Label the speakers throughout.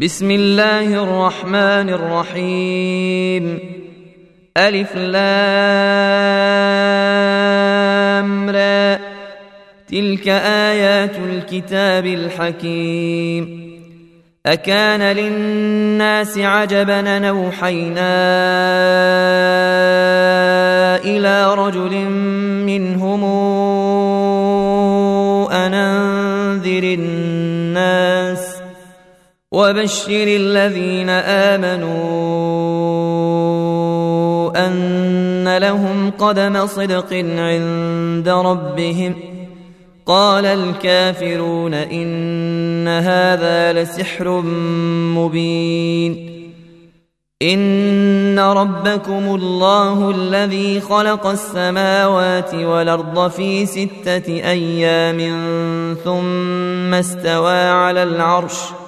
Speaker 1: بسم الله الرحمن الرحيم. ألف لام را. تلك آيات الكتاب الحكيم. أكان للناس عجبا نوحينا إلى رجل منهم أن أنذر الناس وبشر الذين آمنوا أن لهم قدم صدق عند ربهم قال الكافرون إن هذا لسحر مبين إن ربكم الله الذي خلق السماوات والأرض في ستة أيام ثم استوى على العرش ۖ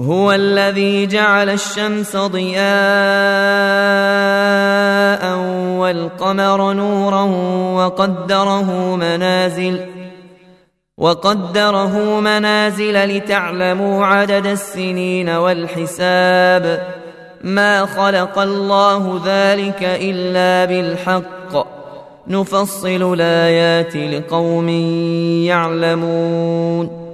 Speaker 1: هو الذي جعل الشمس ضياء والقمر نورا وقدره منازل وقدره منازل لتعلموا عدد السنين والحساب. ما خلق الله ذلك إلا بالحق. نفصل الآيات لقوم يعلمون.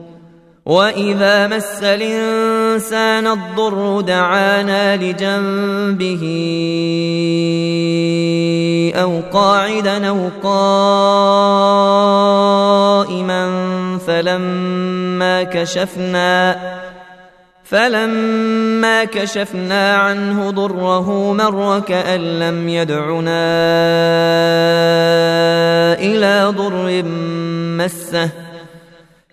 Speaker 1: واذا مس الانسان الضر دعانا لجنبه أو قاعدا أو قائما فلما كشفنا فلما كشفنا عنه ضره مر كأن لم يدعنا إلى ضر مسه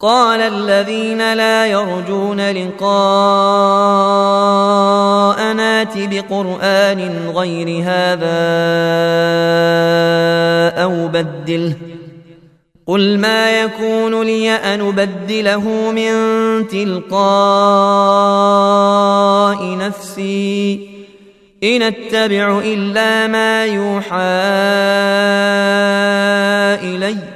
Speaker 1: قال الذين لا يرجون لقاءنا آت بقرآن غير هذا أو بدله. قل ما يكون لي أن أبدله من تلقاء نفسي. إن أتبع إلا ما يوحى إلي.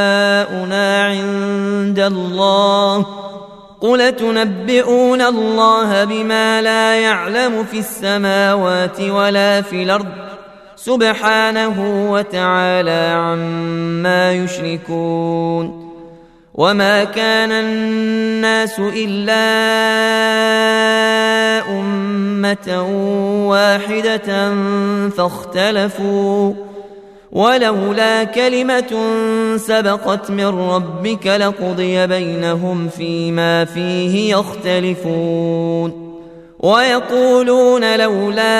Speaker 1: شفعاؤنا عند الله قل تنبئون الله بما لا يعلم في السماوات ولا في الأرض سبحانه وتعالى عما يشركون وما كان الناس إلا أمة واحدة فاختلفوا ولولا كلمة سبقت من ربك لقضي بينهم فيما فيه يختلفون. ويقولون لولا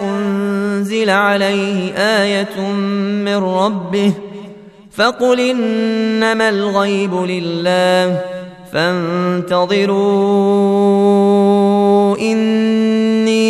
Speaker 1: أنزل عليه آية من ربه فقل إنما الغيب لله فانتظروا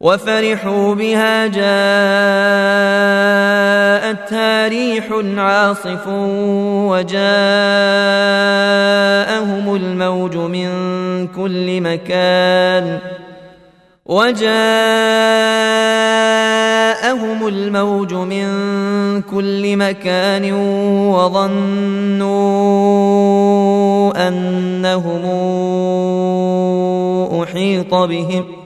Speaker 1: وفرحوا بها جاءتها ريح عاصف وجاءهم الموج من كل مكان وجاءهم الموج من كل مكان وظنوا أنهم أحيط بهم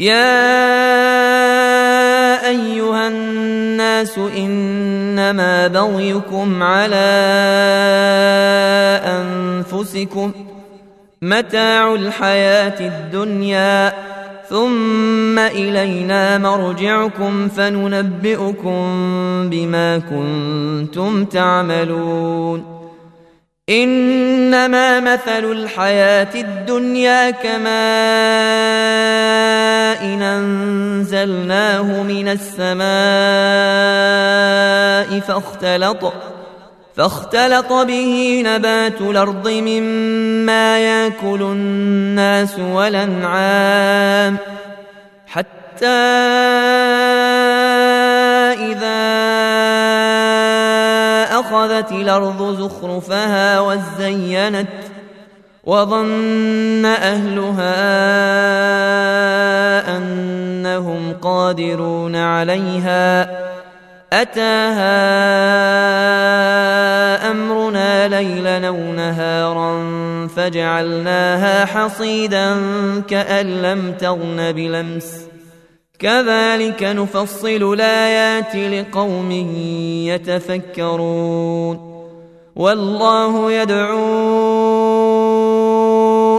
Speaker 1: يا أيها الناس إنما بغيكم على أنفسكم متاع الحياة الدنيا ثم إلينا مرجعكم فننبئكم بما كنتم تعملون. إنما مثل الحياة الدنيا كماء إن أنزلناه من السماء فاختلط فاختلط به نبات الأرض مما يأكل الناس والأنعام حتى إذا أخذت الأرض زخرفها وزينت وظن أهلها أنهم قادرون عليها أتاها أمرنا ليلا أو نهارا فجعلناها حصيدا كأن لم تغن بلمس كذلك نفصل الآيات لقوم يتفكرون والله يدعو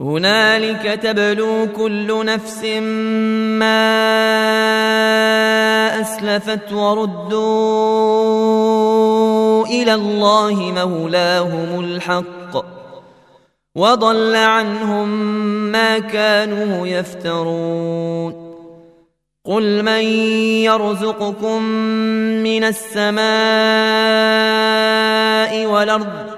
Speaker 1: هنالك تبلو كل نفس ما أسلفت وردوا إلى الله مولاهم الحق وضل عنهم ما كانوا يفترون قل من يرزقكم من السماء والأرض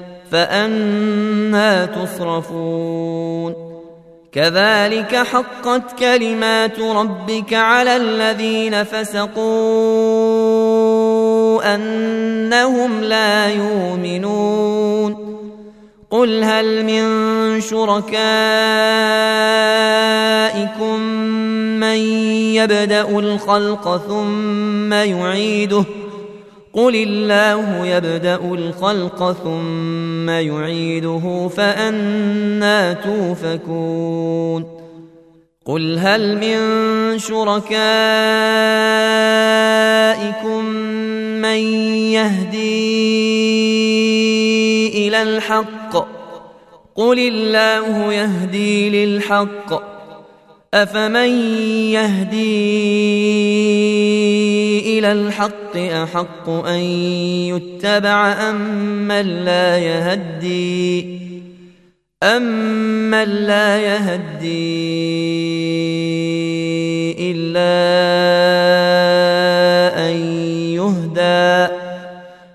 Speaker 1: فأنا تصرفون. كذلك حقت كلمات ربك على الذين فسقوا أنهم لا يؤمنون. قل هل من شركائكم من يبدأ الخلق ثم يعيده ۖ قل الله يبدا الخلق ثم يعيده فانا توفكون قل هل من شركائكم من يهدي إلى الحق قل الله يهدي للحق افمن يهدي إلى الحق أحق أن يتبع امن لا يهدي امن لا يهدي إلا أن يهدى.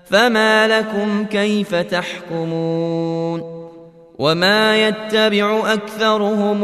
Speaker 1: فما لكم كيف تحكمون؟ وما يتبع أكثرهم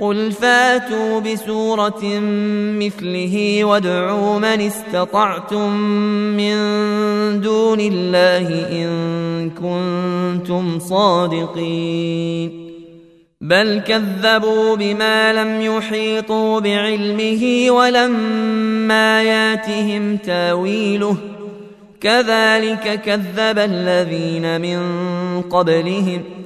Speaker 1: قل فاتوا بسورة مثله وادعوا من استطعتم من دون الله إن كنتم صادقين بل كذبوا بما لم يحيطوا بعلمه ولما ياتهم تاويله كذلك كذب الذين من قبلهم ۖ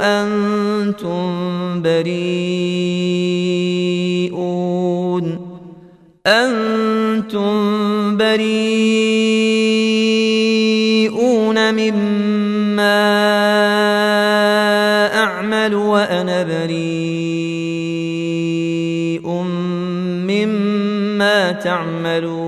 Speaker 1: أنتم بريئون. أنتم بريئون مما أعمل وأنا بريء مما تعملون.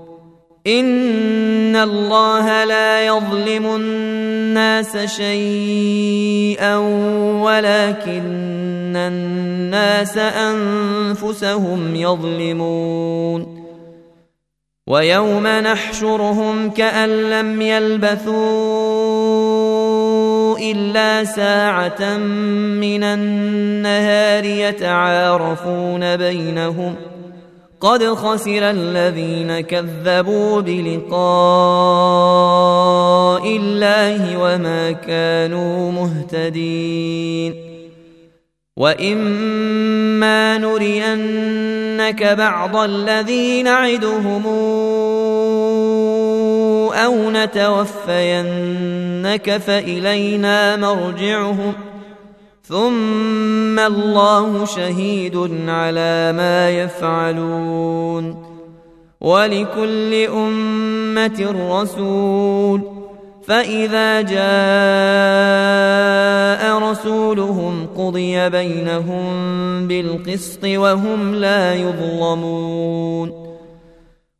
Speaker 1: ان الله لا يظلم الناس شيئا ولكن الناس انفسهم يظلمون ويوم نحشرهم كان لم يلبثوا الا ساعه من النهار يتعارفون بينهم ۖ قد خسر الذين كذبوا بلقاء الله وما كانوا مهتدين. وإما نرينك بعض الذي نعدهم أو نتوفينك فإلينا مرجعهم. ثم الله شهيد على ما يفعلون ولكل أمة رسول فإذا جاء رسولهم قضي بينهم بالقسط وهم لا يظلمون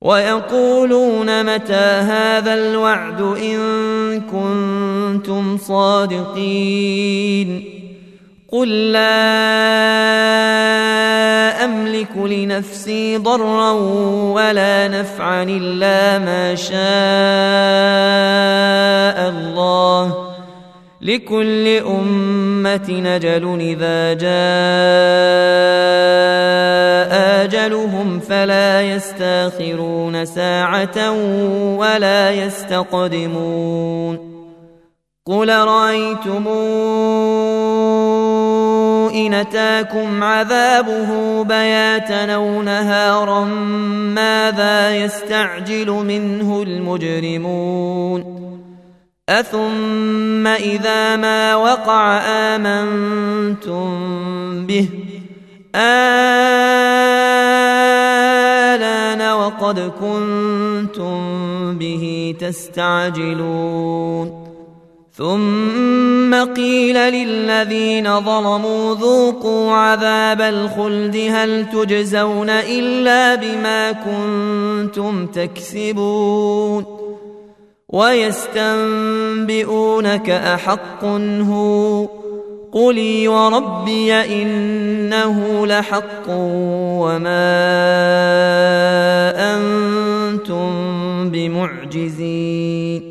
Speaker 1: ويقولون متى هذا الوعد إن كنتم صادقين قل لا املك لنفسي ضرا ولا نفعا الا ما شاء الله لكل امه نجل اذا جاء اجلهم فلا يستاخرون ساعه ولا يستقدمون قل رايتمون إن أتاكم عذابه بياتا أو نهارا ماذا يستعجل منه المجرمون؟ أثم إذا ما وقع آمنتم به؟ آلان وقد كنتم به تستعجلون؟ ثم قيل للذين ظلموا ذوقوا عذاب الخلد هل تجزون إلا بما كنتم تكسبون ويستنبئونك أحق هو قلي وربي إنه لحق وما أنتم بمعجزين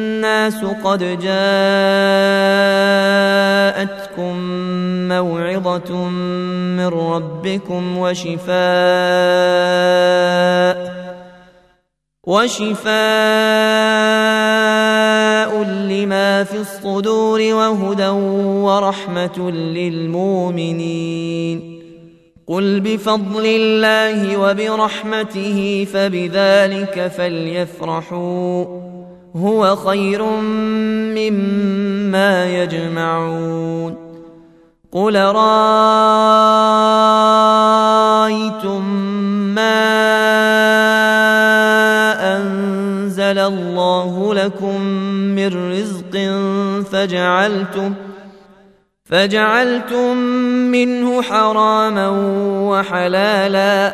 Speaker 1: قد جاءتكم موعظة من ربكم وشفاء وشفاء لما في الصدور وهدى ورحمة للمؤمنين. قل بفضل الله وبرحمته فبذلك فليفرحوا. هو خير مما يجمعون. قل رأيتم ما أنزل الله لكم من رزق فجعلتم فجعلتم منه حراما وحلالا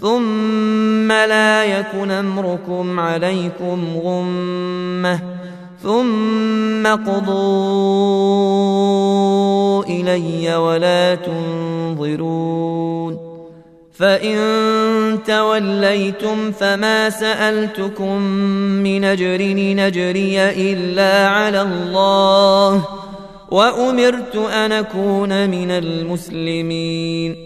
Speaker 1: ثم لا يكن امركم عليكم غمه ثم قضوا الي ولا تنظرون فان توليتم فما سالتكم من اجر نجري الا على الله وامرت ان اكون من المسلمين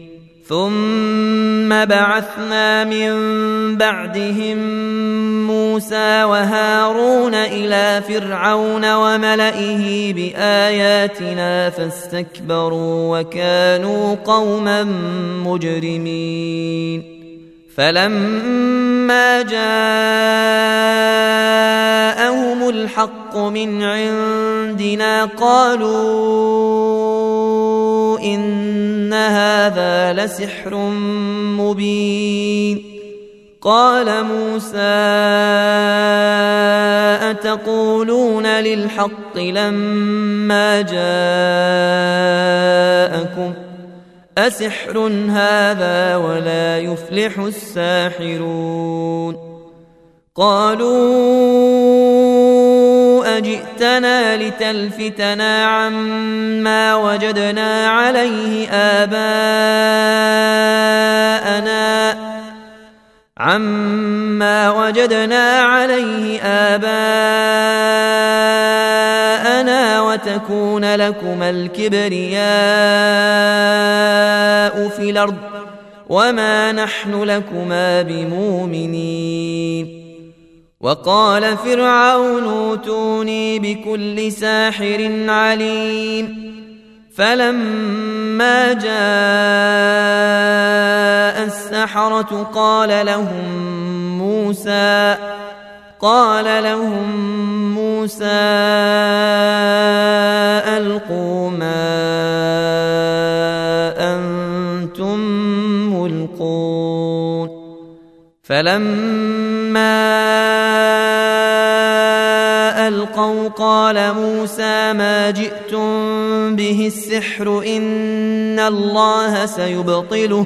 Speaker 1: ثم بعثنا من بعدهم موسى وهارون إلى فرعون وملئه بآياتنا فاستكبروا وكانوا قوما مجرمين. فلما جاءهم الحق من عندنا قالوا إن هذا لسحر مبين. قال موسى أتقولون للحق لما جاءكم؟ أسحر هذا ولا يفلح الساحرون قالوا أجئتنا لتلفتنا عما وجدنا عليه آباءنا عما وجدنا عليه آباءنا وتكون لكما الكبرياء في الأرض وما نحن لكما بمؤمنين. وقال فرعون اوتوني بكل ساحر عليم. فلما جاء السحرة قال لهم موسى قال لهم موسى ألقوا ما أنتم ملقون فلما ألقوا قال موسى ما جئتم به السحر إن الله سيبطله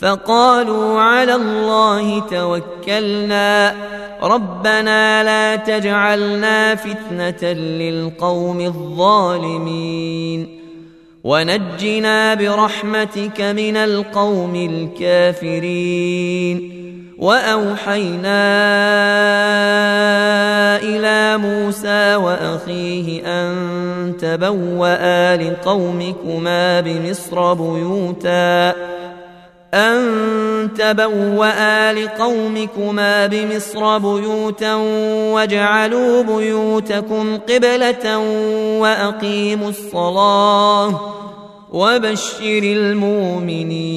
Speaker 1: فقالوا على الله توكلنا. ربنا لا تجعلنا فتنة للقوم الظالمين. ونجنا برحمتك من القوم الكافرين. وأوحينا إلى موسى وأخيه أن تبوأ لقومكما بمصر بيوتا. أن تبوأ لقومكما بمصر بيوتا واجعلوا بيوتكم قبلة وأقيموا الصلاة وبشر المؤمنين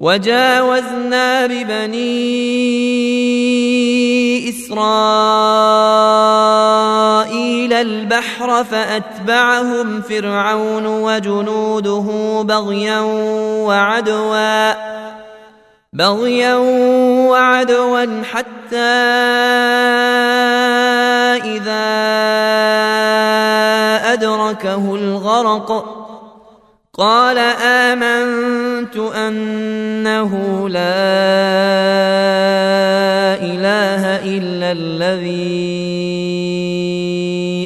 Speaker 1: وجاوزنا ببني إسرائيل البحر فأتبعهم فرعون وجنوده بغيا وعدوا بغيا وعدوا حتى إذا أدركه الغرق. قال آمنت أنه لا إله إلا الذي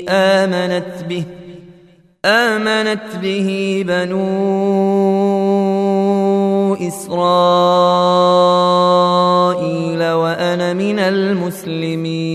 Speaker 1: آمنت به آمنت به بنو إسرائيل وأنا من المسلمين.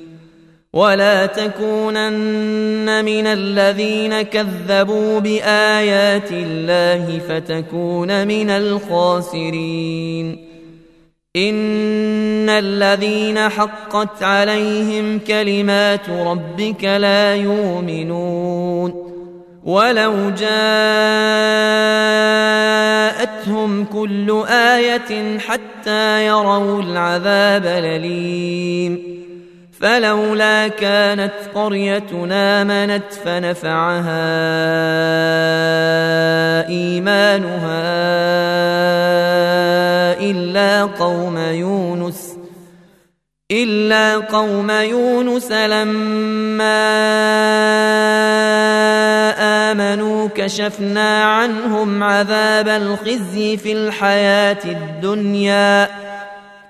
Speaker 1: ولا تكونن من الذين كذبوا بايات الله فتكون من الخاسرين ان الذين حقت عليهم كلمات ربك لا يؤمنون ولو جاءتهم كل إيه حتى يروا العذاب الاليم فلولا كانت قريتنا منت فنفعها إيمانها إلا قوم يونس إلا قوم يونس لما آمنوا كشفنا عنهم عذاب الخزي في الحياة الدنيا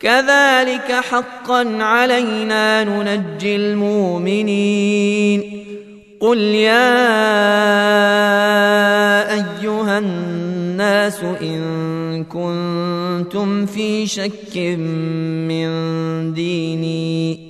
Speaker 1: كذلك حقا علينا ننجي المؤمنين. قل يا أيها الناس إن كنتم في شك من ديني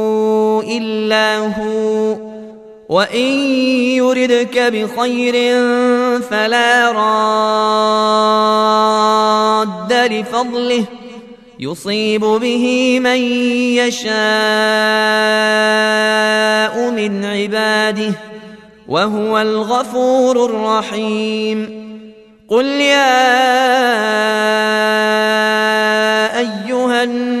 Speaker 1: إلا هو. وإن يردك بخير فلا راد لفضله. يصيب به من يشاء من عباده وهو الغفور الرحيم. قل يا أيها الناس